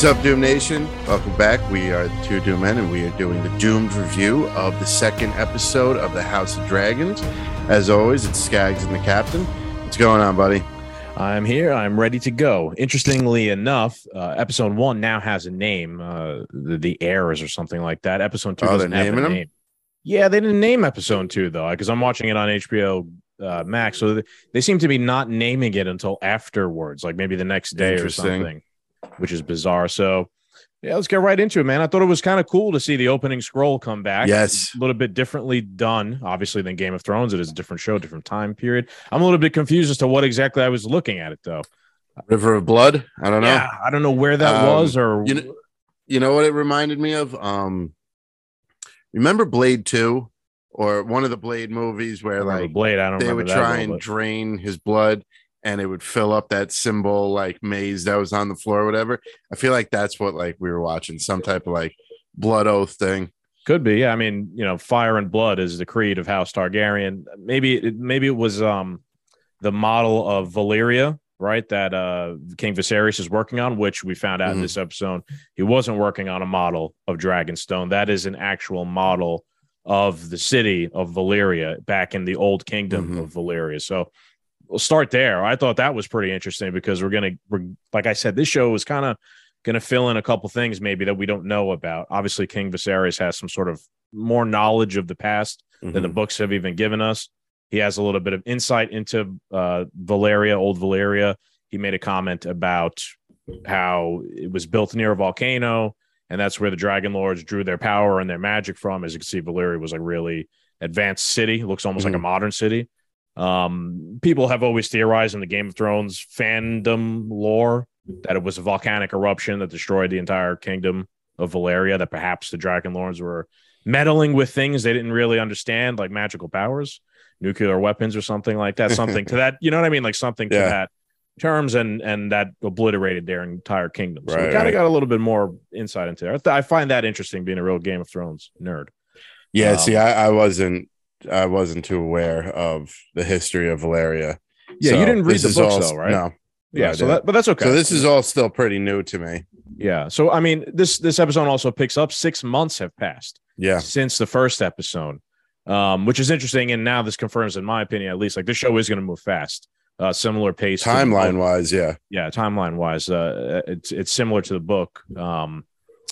What's up, Doom Nation? Welcome back. We are the two Doom Men, and we are doing the Doomed review of the second episode of the House of Dragons. As always, it's Skaggs and the Captain. What's going on, buddy? I'm here. I'm ready to go. Interestingly enough, uh, episode one now has a name, uh, the, the Heirs or something like that. Episode two Oh, doesn't have a naming 'em? name. Yeah, they didn't name episode two though, because I'm watching it on HBO uh, Max. So they seem to be not naming it until afterwards, like maybe the next day or something, which is bizarre. So yeah, let's get right into it, man. I thought it was kind of cool to see the opening scroll come back. Yes. a little bit differently done, obviously than Game of Thrones. It is a different show, different time period. I'm a little bit confused as to what exactly I was looking at it though. River of Blood? I don't know. Yeah, I don't know where that Um, was or you know- You know what it reminded me of? Um, remember Blade 2 or one of the Blade movies where, like, Blade. I don't they remember would that try and drain his blood and it would fill up that symbol like maze that was on the floor or whatever i feel like that's what like we were watching some type of like blood oath thing could be. Yeah, I mean, you know, fire and blood is the creed of House Targaryen. Maybe it, maybe it was um the model of Valyria, right? That uh King Viserys is working on, which we found out in Mhm. this episode. He wasn't working on a model of Dragonstone. That is an actual model of the city of Valyria back in the old kingdom Mhm. of Valyria. So we'll start there. I thought that was pretty interesting because we're gonna, we're, like I said, this show is kind of going to fill in a couple things maybe that we don't know about. Obviously, King Viserys has some sort of more knowledge of the past than the Mhm. books have even given us. He has a little bit of insight into uh, Valyria, old Valyria. He made a comment about how it was built near a volcano, and that's where the Dragon Lords drew their power and their magic from. As you can see, Valyria was a really advanced city. It looks almost like a modern city. Um, people have always theorized in the Game of Thrones fandom lore that it was a volcanic eruption that destroyed the entire kingdom of Valyria. That perhaps the Dragon Lords were meddling with things they didn't really understand, like magical powers, nuclear weapons, or something like that. Something to that, you know what I mean? Like something to Yeah. that terms, and and that obliterated their entire kingdom. So we kind of right. got a little bit more insight into it. I, th- I find that interesting, being a real Game of Thrones nerd. yeah Um, see I, I wasn't i wasn't too aware of the history of Valyria Yeah, you didn't read the books all- though, right? no Yeah, so that, but that's okay. so this is all still pretty new to me yeah. So I mean, this this episode also picks up six months have passed. yeah since the first episode, um, which is interesting. And now this confirms, in my opinion, at least, like this show is going to move fast, uh, similar pace, timeline wise yeah Yeah, timeline wise, uh, it's it's similar to the book. Um,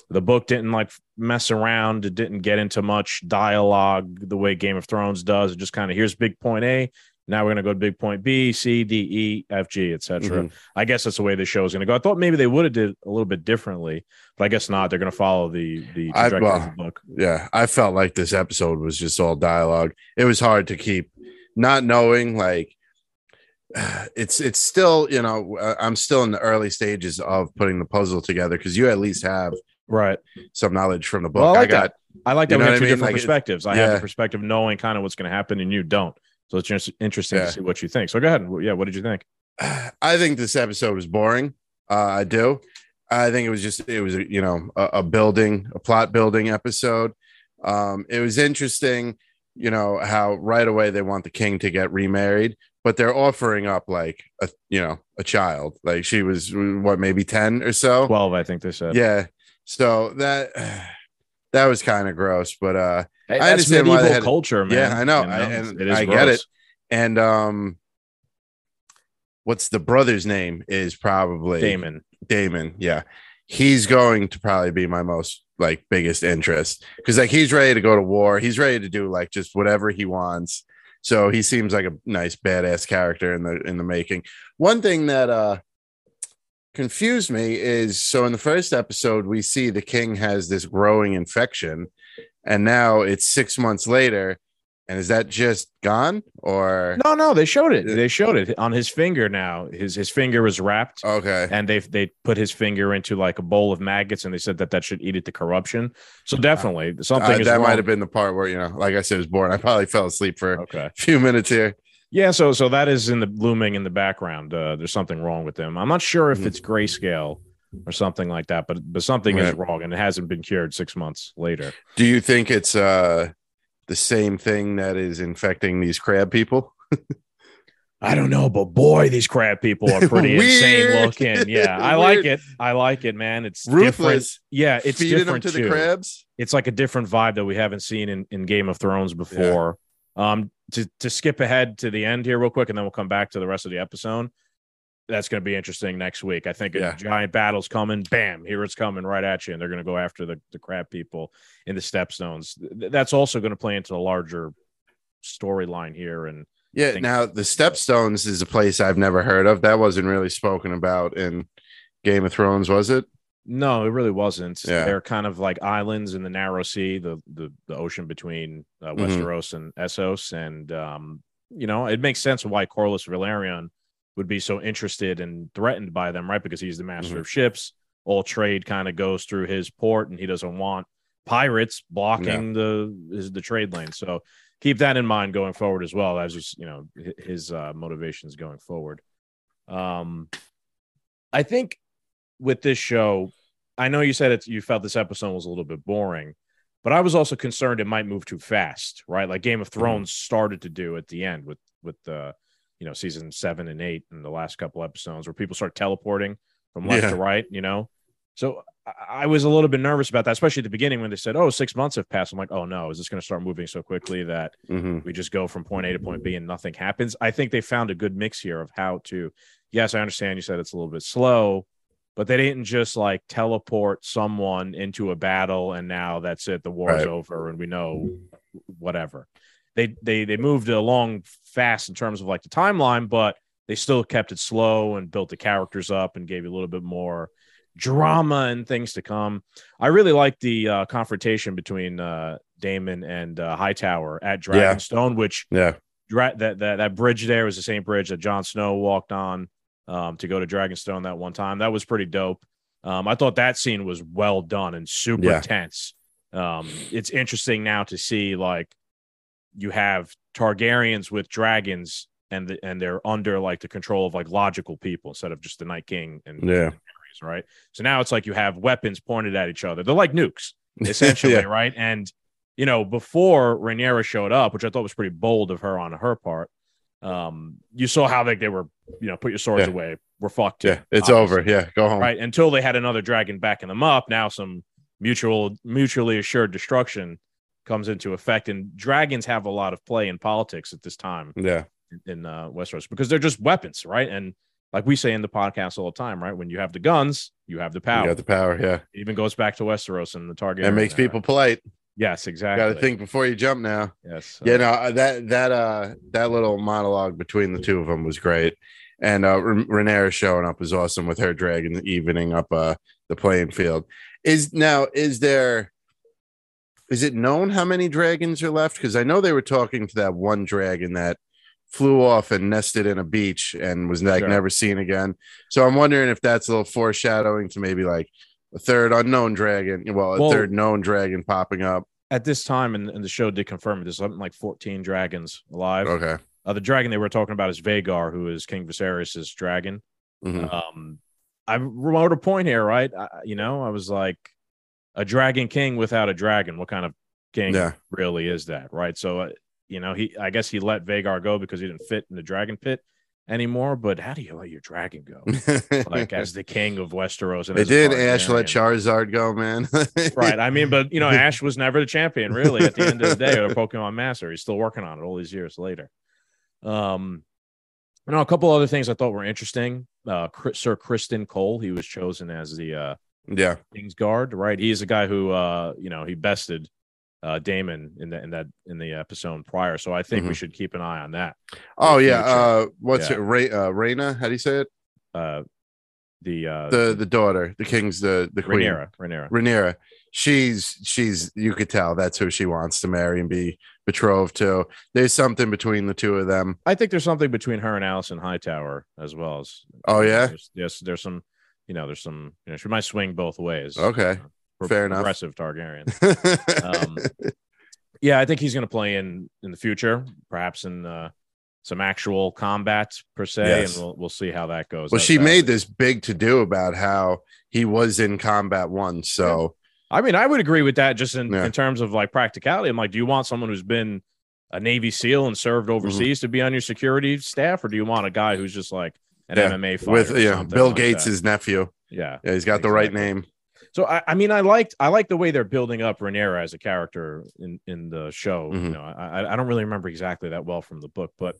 the book didn't like mess around. It didn't get into much dialogue the way Game of Thrones does. It just kind of here's big point A. Now we're gonna go to big point B, C, D, E, F, G, etc. Mhm. I guess that's the way the show is going to go. I thought maybe they would have did a little bit differently, but I guess not. They're going to follow the the I- well, of the book. yeah i felt like this episode was just all dialogue it was hard to keep not knowing like it's it's still you know i'm still in the early stages of putting the puzzle together because you at least have Right. some knowledge from the book Well, I i, like got that. I like that we have two I mean? different Like, perspectives. I have the perspective knowing kind of what's going to happen, and you don't. So it's just interesting Yeah. to see what you think. So go ahead. Yeah, what did you think? I think this episode was boring. Uh, I do. I think it was just it was you know a, a building, a plot building episode. Um, it was interesting, you know how right away they want the king to get remarried, but they're offering up like a you know a child. Like she was what maybe ten or so. Twelve, I think they said. yeah. So that that was kind of gross, but uh, Hey, I that's understand why they had- culture, man. yeah, I know, You I, and it I get it. And um, what's the brother's name? Is probably Daemon. Daemon, yeah, he's going to probably be my most like biggest interest because like he's ready to go to war. He's ready to do like just whatever he wants. So he seems like a nice badass character in the in the making. One thing that uh confused me is so in the first episode we see the king has this growing infection and now it's 6 months later and is that just gone or No, no, they showed it. They showed it on his finger. Now his his finger was wrapped, okay and they they put his finger into like a bowl of maggots, and they said that that should eat it to corruption. So definitely something Uh, is that wrong. might have been the part where you know like I said it was boring. I probably fell asleep for okay. a few minutes here. Yeah, so so that is in the looming in the background. Uh, there's something wrong with them. I'm not sure if Mhm. it's grayscale or something like that, but but something is wrong, and it hasn't been cured six months later. Do you think it's uh the same thing that is infecting these crab people? I don't know, but boy, these crab people are pretty insane looking. Yeah, I like it. I like it, man. It's different. Yeah, it's feeding them different to too. the crabs. It's like a different vibe that we haven't seen in, in Game of Thrones before. Um, to to skip ahead to the end here real quick, and then we'll come back to the rest of the episode. That's going to be interesting next week. I think Yeah. a giant battle's coming. Bam, here it's coming right at you, and they're going to go after the the crab people in the stepstones. Th- That's also going to play into the larger storyline here, and Yeah. Now the Stepstones is a place I've never heard of. That wasn't really spoken about in Game of Thrones, was it? No, it really wasn't. Yeah. They're kind of like islands in the narrow sea, the the, the ocean between uh, Mhm. Westeros and Essos, and um, you know it makes sense why Corlys Velaryon would be so interested and threatened by them, right? Because he's the master Mhm. of ships. All trade kind of goes through his port, and he doesn't want pirates blocking the his, the trade lane. So keep that in mind going forward as well as just you know his uh, motivations going forward. Um, I think with this show, I know you said it, you felt this episode was a little bit boring, but I was also concerned it might move too fast, right? Like Game of Thrones started to do at the end with with the you know season seven and eight and the last couple episodes where people start teleporting from left Yeah. to right, you know. So I- was a little bit nervous about that, especially at the beginning when they said, "Oh, six months have passed." I'm like, "Oh no, is this going to start moving so quickly that hmm we just go from point A to point B and nothing happens. I think they found a good mix here of how to. Yes, I understand you said it's a little bit slow, but they didn't just like teleport someone into a battle and now that's it. The war's Right. over and we know whatever. They they they moved along fast in terms of like the timeline, but they still kept it slow and built the characters up and gave you a little bit more drama and things to come. I really like the uh, confrontation between uh, Daemon and uh, Hightower at Yeah. Dragonstone, which Yeah. dra- that, that that bridge there was the same bridge that Jon Snow walked on um, to go to Dragonstone that one time. That was pretty dope. Um, I thought that scene was well done and super Yeah. tense. Um, it's interesting now to see like you have Targaryens with dragons and the, and they're under like the control of like logical people instead of just the Night King and Yeah. Right? So now it's like you have weapons pointed at each other. They're like nukes essentially, Yeah. right? And you know, before Rhaenyra showed up, which I thought was pretty bold of her on her part, um, you saw how like they were, you know, put your swords Yeah. away. We're fucked. Yeah. It's obviously, over. Yeah. Go home. Right. Until they had another dragon backing them up. Now some mutual, mutually assured destruction comes into effect. And dragons have a lot of play in politics at this time Yeah. in uh, Westeros because they're just weapons, right? And like we say in the podcast all the time, right? When you have the guns, you have the You power. the power. Yeah. It even goes back to Westeros and the target. That makes people polite. Yes, exactly. Got to think before you jump now. Yes. Yeah, no, uh, that that uh that little monologue between the two of them was great, and uh R- Rhaenyra showing up was awesome with her dragon evening up uh the playing field. Is now is there is it known how many dragons are left? Because I know they were talking to that one dragon that flew off and nested in a beach and was like Sure. never seen again. So I'm wondering if that's a little foreshadowing to maybe like a third unknown dragon, well, a Well- third known dragon popping up. At this time, and, and the show did confirm it, there's something like 14 dragons alive. Okay. Uh, the dragon they were talking about is Vhagar, who is King Viserys' dragon. Mhm. Um, I wrote a point here, right? I, you know, I was like, a dragon king without a dragon. What kind of king Yeah. really is that, right? So, uh, you know, he I guess he let Vhagar go because he didn't fit in the dragon pit anymore. But how do you let your dragon go? like as the king of Westeros? And They did. Ash let Charizard go, man. right. I mean, but you know, Ash was never the champion, really. At the end of the day, or Pokemon Master, he's still working on it all these years later. Um, you know, a couple other things I thought were interesting. Uh, Chris, Sir Criston Cole, he was chosen as the uh, yeah. King's Guard, right? He's a guy who, uh, you know, he bested uh, Daemon in that in that in the episode prior. So I think we Mhm. should keep an eye on that. Oh yeah. Uh, what's Yeah. it? Ray, uh, Reina? How do you say it? Uh, the uh, The the daughter, the king's the the queen. Rhaenyra, Rhaenyra. Rhaenyra. She's she's you could tell that's who she wants to marry and be betrothed to. There's something between the two of them. I think there's something between her and Alicent Hightower as well as. Oh, yeah? There's, yes, there's some. You know, there's some. You know, she might swing both ways. Okay. Pro- fair enough. Progressive Targaryen. Um, yeah, I think he's going to play in in the future, perhaps in uh, some actual combat per se, Yes. and we'll we'll see how that goes. well, That- she that- made this big to do about how he was in combat once. So I mean, I would agree with that, just in, Yeah. in terms of like practicality. I'm like, do you want someone who's been a Navy SEAL and served overseas to be on your security staff, or do you want a guy who's just like an Yeah, MMA fighter with yeah, Bill like Gates' nephew. yeah. Yeah, he's got the right name. So I, I mean, I liked I like the way they're building up Rhaenyra as a character in in the show. You Mhm. know, I I don't really remember exactly that well from the book, but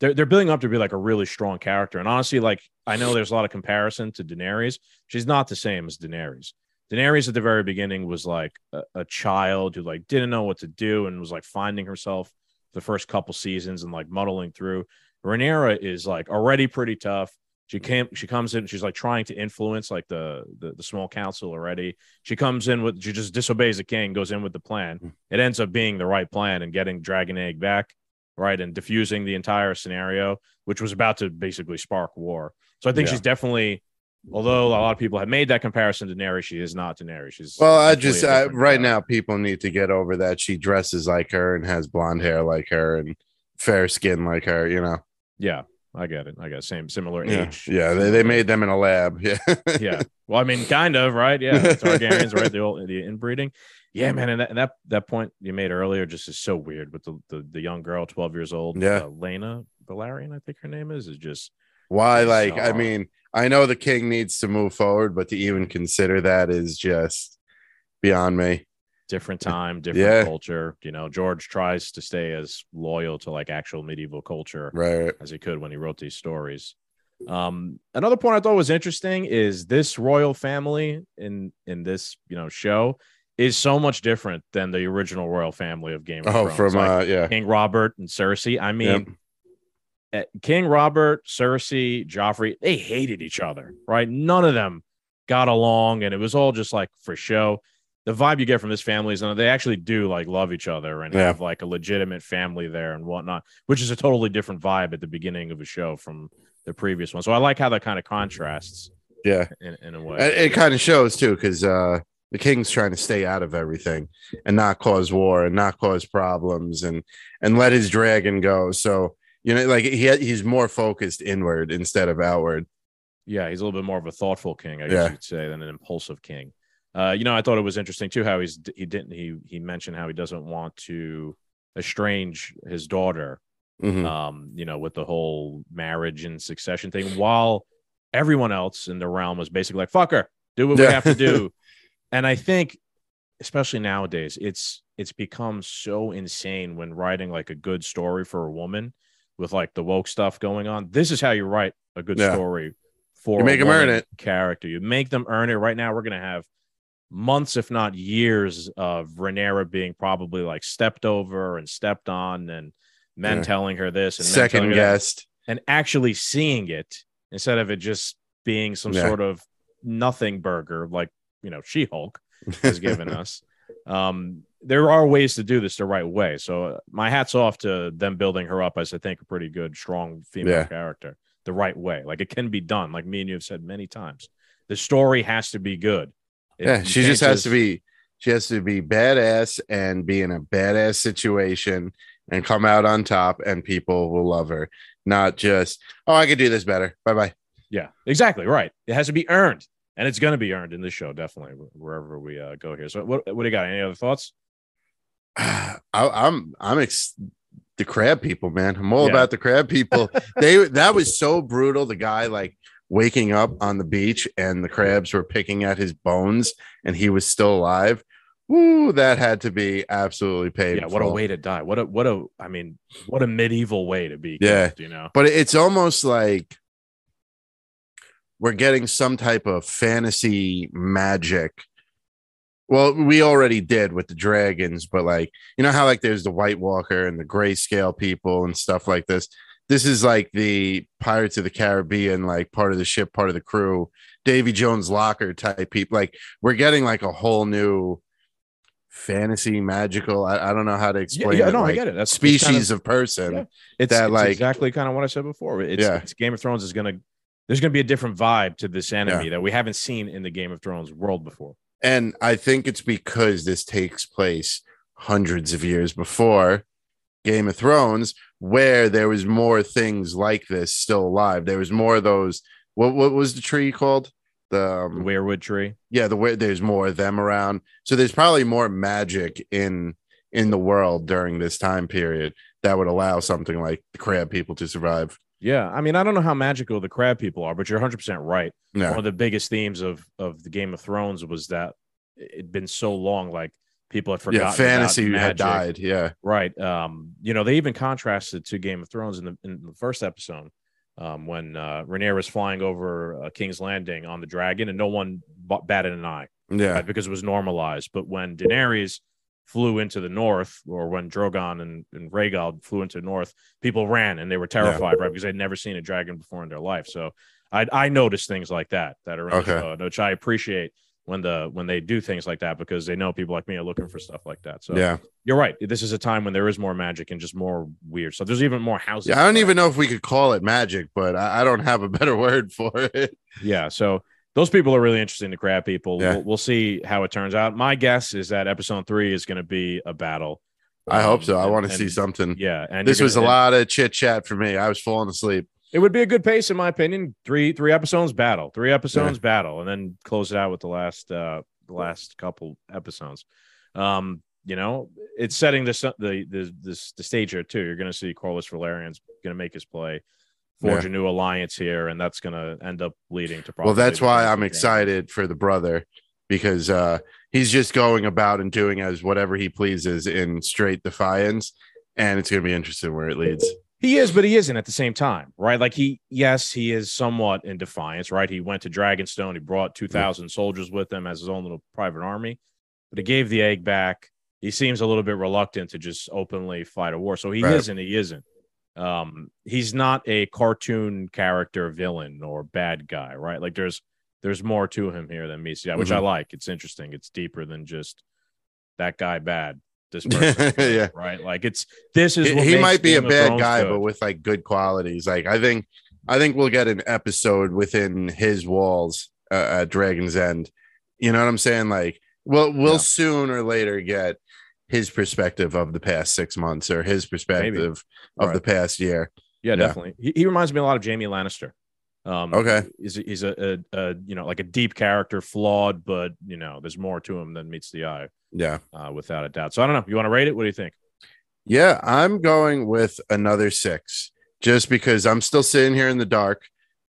they're they're building up to be like a really strong character. And honestly, like I know there's a lot of comparison to Daenerys. She's not the same as Daenerys. Daenerys at the very beginning was like a, a child who like didn't know what to do and was like finding herself the first couple seasons and like muddling through. Rhaenyra is like already pretty tough. She came, she comes in, she's like trying to influence like the, the the small council already. She comes in with she just disobeys the king, goes in with the plan. Hmm. It ends up being the right plan and getting Dragon Egg back, right, and diffusing the entire scenario, which was about to basically spark war. So I think Yeah. she's definitely, although a lot of people have made that comparison to Daenerys, she is not to Daenerys. She's Well, I just I, right now people need to get over that she dresses like her and has blonde hair like her and fair skin like her. You know. Yeah, I get it. I got same similar Yeah, age. yeah. They, they made them in a lab. Yeah. yeah. Well, I mean, kind of, right? Yeah, Targaryens, right? The old the inbreeding. Yeah, man, and that, and that that point you made earlier just is so weird with the the, the young girl, twelve years old, Yeah. uh, Laena Velaryon, I think her name is, is just Why? Like, I mean, I know the king needs to move forward, but to even consider that is just beyond me. Different time, different Yeah. culture. You know, George tries to stay as loyal to like actual medieval culture Right. as he could when he wrote these stories. Um, another point I thought was interesting is this royal family in in this you know show is so much different than the original royal family of Game of Oh, Thrones. from Like, uh, yeah. King Robert and Cersei. I mean, Yep. eh, King Robert, Cersei, Joffrey, they hated each other, right? None of them got along, and it was all just like for show. The vibe you get from this family is that they actually do like love each other and Yeah. have like a legitimate family there and whatnot, which is a totally different vibe at the beginning of a show from the previous one. So I like how that kind of contrasts Yeah. in, in a way. It, it kind of shows too, because uh, the king's trying to stay out of everything and not cause war and not cause problems and and let his dragon go. So you know, like he he's more focused inward instead of outward. Yeah, he's a little bit more of a thoughtful king, I guess Yeah. you could say, than an impulsive king. Uh, you know, I thought it was interesting too how he's he didn't he he mentioned how he doesn't want to estrange his daughter, Mhm. um, you know, with the whole marriage and succession thing, while everyone else in the realm was basically like, "Fuck her, do what we have to do." and I think, especially nowadays, it's it's become so insane when writing like a good story for a woman with like the woke stuff going on. This is how you write a good Yeah. story for You make a 'em earn it. character. You make them earn it. Right now, we're gonna have months, if not years, of Rhaenyra being probably like stepped over and stepped on, and men Yeah. telling her this and Second telling her that, guest. and actually seeing it instead of it just being some Yeah. sort of nothing burger like you know She Hulk has given us. Um, there are ways to do this the right way. So uh, my hats off to them building her up as I think a pretty good, strong female Yeah. character the right way. Like it can be done. Like me and you have said many times, the story has to be good. It- Yeah, she just has to be she has to be badass and be in a badass situation and come out on top and people will love her. Not just, oh, I could do this better. Bye bye. Yeah, exactly right. It has to be earned, and it's going to be earned in this show, definitely wherever we uh, go here. So, what what do you got? Any other thoughts? I, I'm I'm ex- the crab people, man. I'm all Yeah. about the crab people. they that was so brutal. The guy like waking up on the beach and the crabs were picking at his bones and he was still alive. Woo, that had to be absolutely painful. Yeah, what a way to die. What a what a I mean, what a medieval way to be. Yeah. you know. but it's almost like we're getting some type of fantasy magic. Well, we already did with the dragons, but like you know how like there's the White Walker and the grayscale people and stuff like this. This is like the Pirates of the Caribbean, like part of the ship, part of the crew, Davy Jones locker type people. Like we're getting like a whole new fantasy magical. I, I don't know how to Yeah, explain yeah, it. no, I get it. That's species kind of- of person. Yeah. it's, that, it's like- exactly kind of what I said before. It's, Yeah. it's Game of Thrones is gonna there's gonna be a different vibe to this enemy that we haven't seen in the Game of Thrones world before. And I think it's because this takes place hundreds of years before Game of Thrones, where there was more things like this still alive. There was more of those. What what was the tree called? The The um, Weirwood tree. yeah, the way there's more of them around. So there's probably more magic in in the world during this time period that would allow something like the crab people to survive. Yeah, I mean, I don't know how magical the crab people are, but you're 100 percent right. One of the biggest themes of of the Game of Thrones was that it'd been so long, like people had forgotten. Yeah, about fantasy had died. Yeah. Right. Um, you know, they even contrasted to Game of Thrones in the in the first episode um, when uh, Rhaenyra was flying over uh, King's Landing on the dragon, and no one b- batted an eye Yeah. right, because it was normalized. But when Daenerys flew into the north, or when Drogon and, and Rhaegal flew into the north, people ran and they were terrified, right, because they'd never seen a dragon before in their life. So I I noticed things like that that are Okay. which I appreciate when the when they do things like that because they know people like me are looking for stuff like that. So Yeah. you're right. This is a time when there is more magic and just more weird. So there's even more houses. Yeah. I don't even know if we could call it magic, but I, I don't have a better word for it. Yeah. So those people are really interesting to crab people. Yeah. We'll, we'll see how it turns out. My guess is that episode three is going to be a battle. I hope so. Um, I want to see something. Yeah. And This you're was a gonna- lot of chit chat for me. I was falling asleep. It would be a good pace, in my opinion. Three three episodes battle, three episodes battle, and then close it out with the last uh the last couple episodes. Um, you know, it's setting this the the this the stage here too. You're going to see Corlys Velaryon's going to make his play, forge Yeah. a new alliance here, and that's going to end up leading to. Probably Well, that's why I'm excited for the brother because uh, he's just going about and doing as whatever he pleases in straight defiance, and it's going to be interesting where it leads. He is, but he isn't at the same time, right? Like he, yes, he is somewhat in defiance, right? He went to Dragonstone. He brought two thousand soldiers with him as his own little private army, but he gave the egg back. He seems a little bit reluctant to just openly fight a war. So he Right. isn't. He isn't. Um, he's not a cartoon character, villain, or bad guy, right? Like there's there's more to him here than meets the eye, which I Mhm. like. It's interesting. It's deeper than just that guy bad. This person, Yeah. right? Like it's this is He, what he might be a Game of bad guy, good. but with like good qualities. Like I think, I think we'll get an episode within his walls uh, at Dragonstone. You know what I'm saying? Like we'll we'll Yeah. soon or later get his perspective of the past six months or his perspective of the past year. Yeah, Yeah. definitely. He, he reminds me a lot of Jaime Lannister. Um, Okay. he's he's a, a, a you know like a deep character, flawed, but you know there's more to him than meets the eye, Yeah. uh, without a doubt. So I don't know. You want to rate it? What do you think? Yeah, I'm going with another six just because I'm still sitting here in the dark.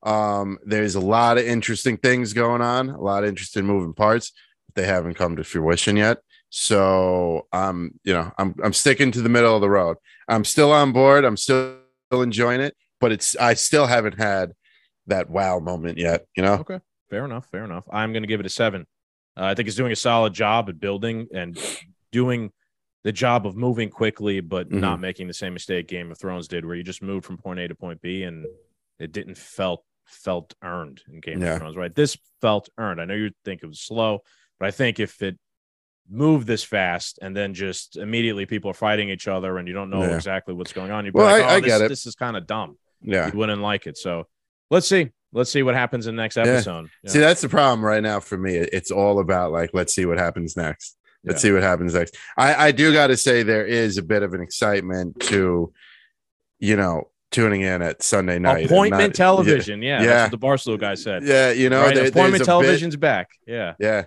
Um, there's a lot of interesting things going on, a lot of interesting moving parts. But they haven't come to fruition yet. So I'm, you know, I'm I'm sticking to the middle of the road. I'm still on board. I'm still enjoying it, but it's I still haven't had that wow moment yet, you know? Okay, fair enough. Fair enough. I'm going to give it a seven. Uh, I think it's doing a solid job at building and doing the job of moving quickly, but Mhm. not making the same mistake Game of Thrones did, where you just moved from point A to point B, and it didn't felt felt earned in Game Yeah. of Thrones. Right? This felt earned. I know you think it was slow, but I think if it moved this fast and then just immediately people are fighting each other and you don't know Yeah. exactly what's going on, you'd be Well, like, I- "Oh, I this, get it. this is kind of dumb." Yeah. You wouldn't like it. So let's see. Let's see what happens in the next episode. Yeah. See, that's the problem right now for me. It's all about like, let's see what happens next. Let's see what happens next. I, I do got to say there is a bit of an excitement to, you know, tuning in at Sunday night. Appointment not- television. Yeah. Yeah. That's what the Barstool guy said. Yeah, yeah, you know, right? there- Appointment television's back. Yeah. Yeah,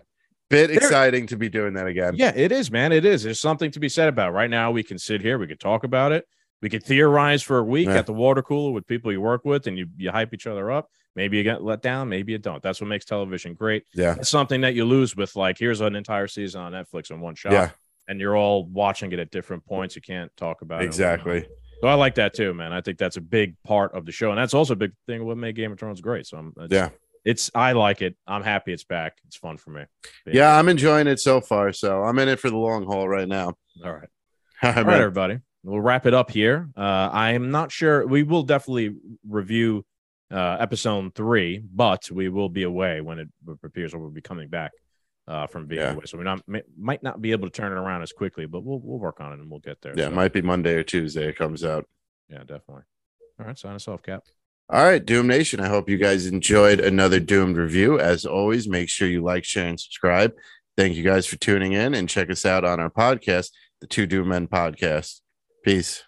bit There- exciting to be doing that again. Yeah, it is, man. It is. There's something to be said about right now. We can sit here, we could talk about it. We could theorize for a week Yeah. at the water cooler with people you work with and you, you hype each other up. Maybe you get let down, maybe you don't. That's what makes television great. yeah, It's something that you lose with like here's an entire season on Netflix in one shot. yeah, And you're all watching it at different points. You can't talk about it. exactly. So I like that too, man. I think that's a big part of the show, and that's also a big thing of what made Game of Thrones great. So I'm, it's, Yeah, it's I like it. I'm happy it's back. It's fun for me. yeah, I'm enjoying it so far. So I'm in it for the long haul right now. All right, All all right, everybody. We'll wrap it up here. Uh, I am not sure. We will definitely review uh, episode three, but we will be away when it appears, or we'll be coming back uh, from being Yeah. away. So we not may, might not be able to turn it around as quickly, but we'll we'll work on it and we'll get there. Yeah, So, it might be Monday or Tuesday. It comes out. yeah, definitely. All right, sign us off, Cap. All right, Doom Nation. I hope you guys enjoyed another Doomed review. As always, make sure you like, share, and subscribe. Thank you guys for tuning in and check us out on our podcast, the Two Doom Men Podcast. Peace.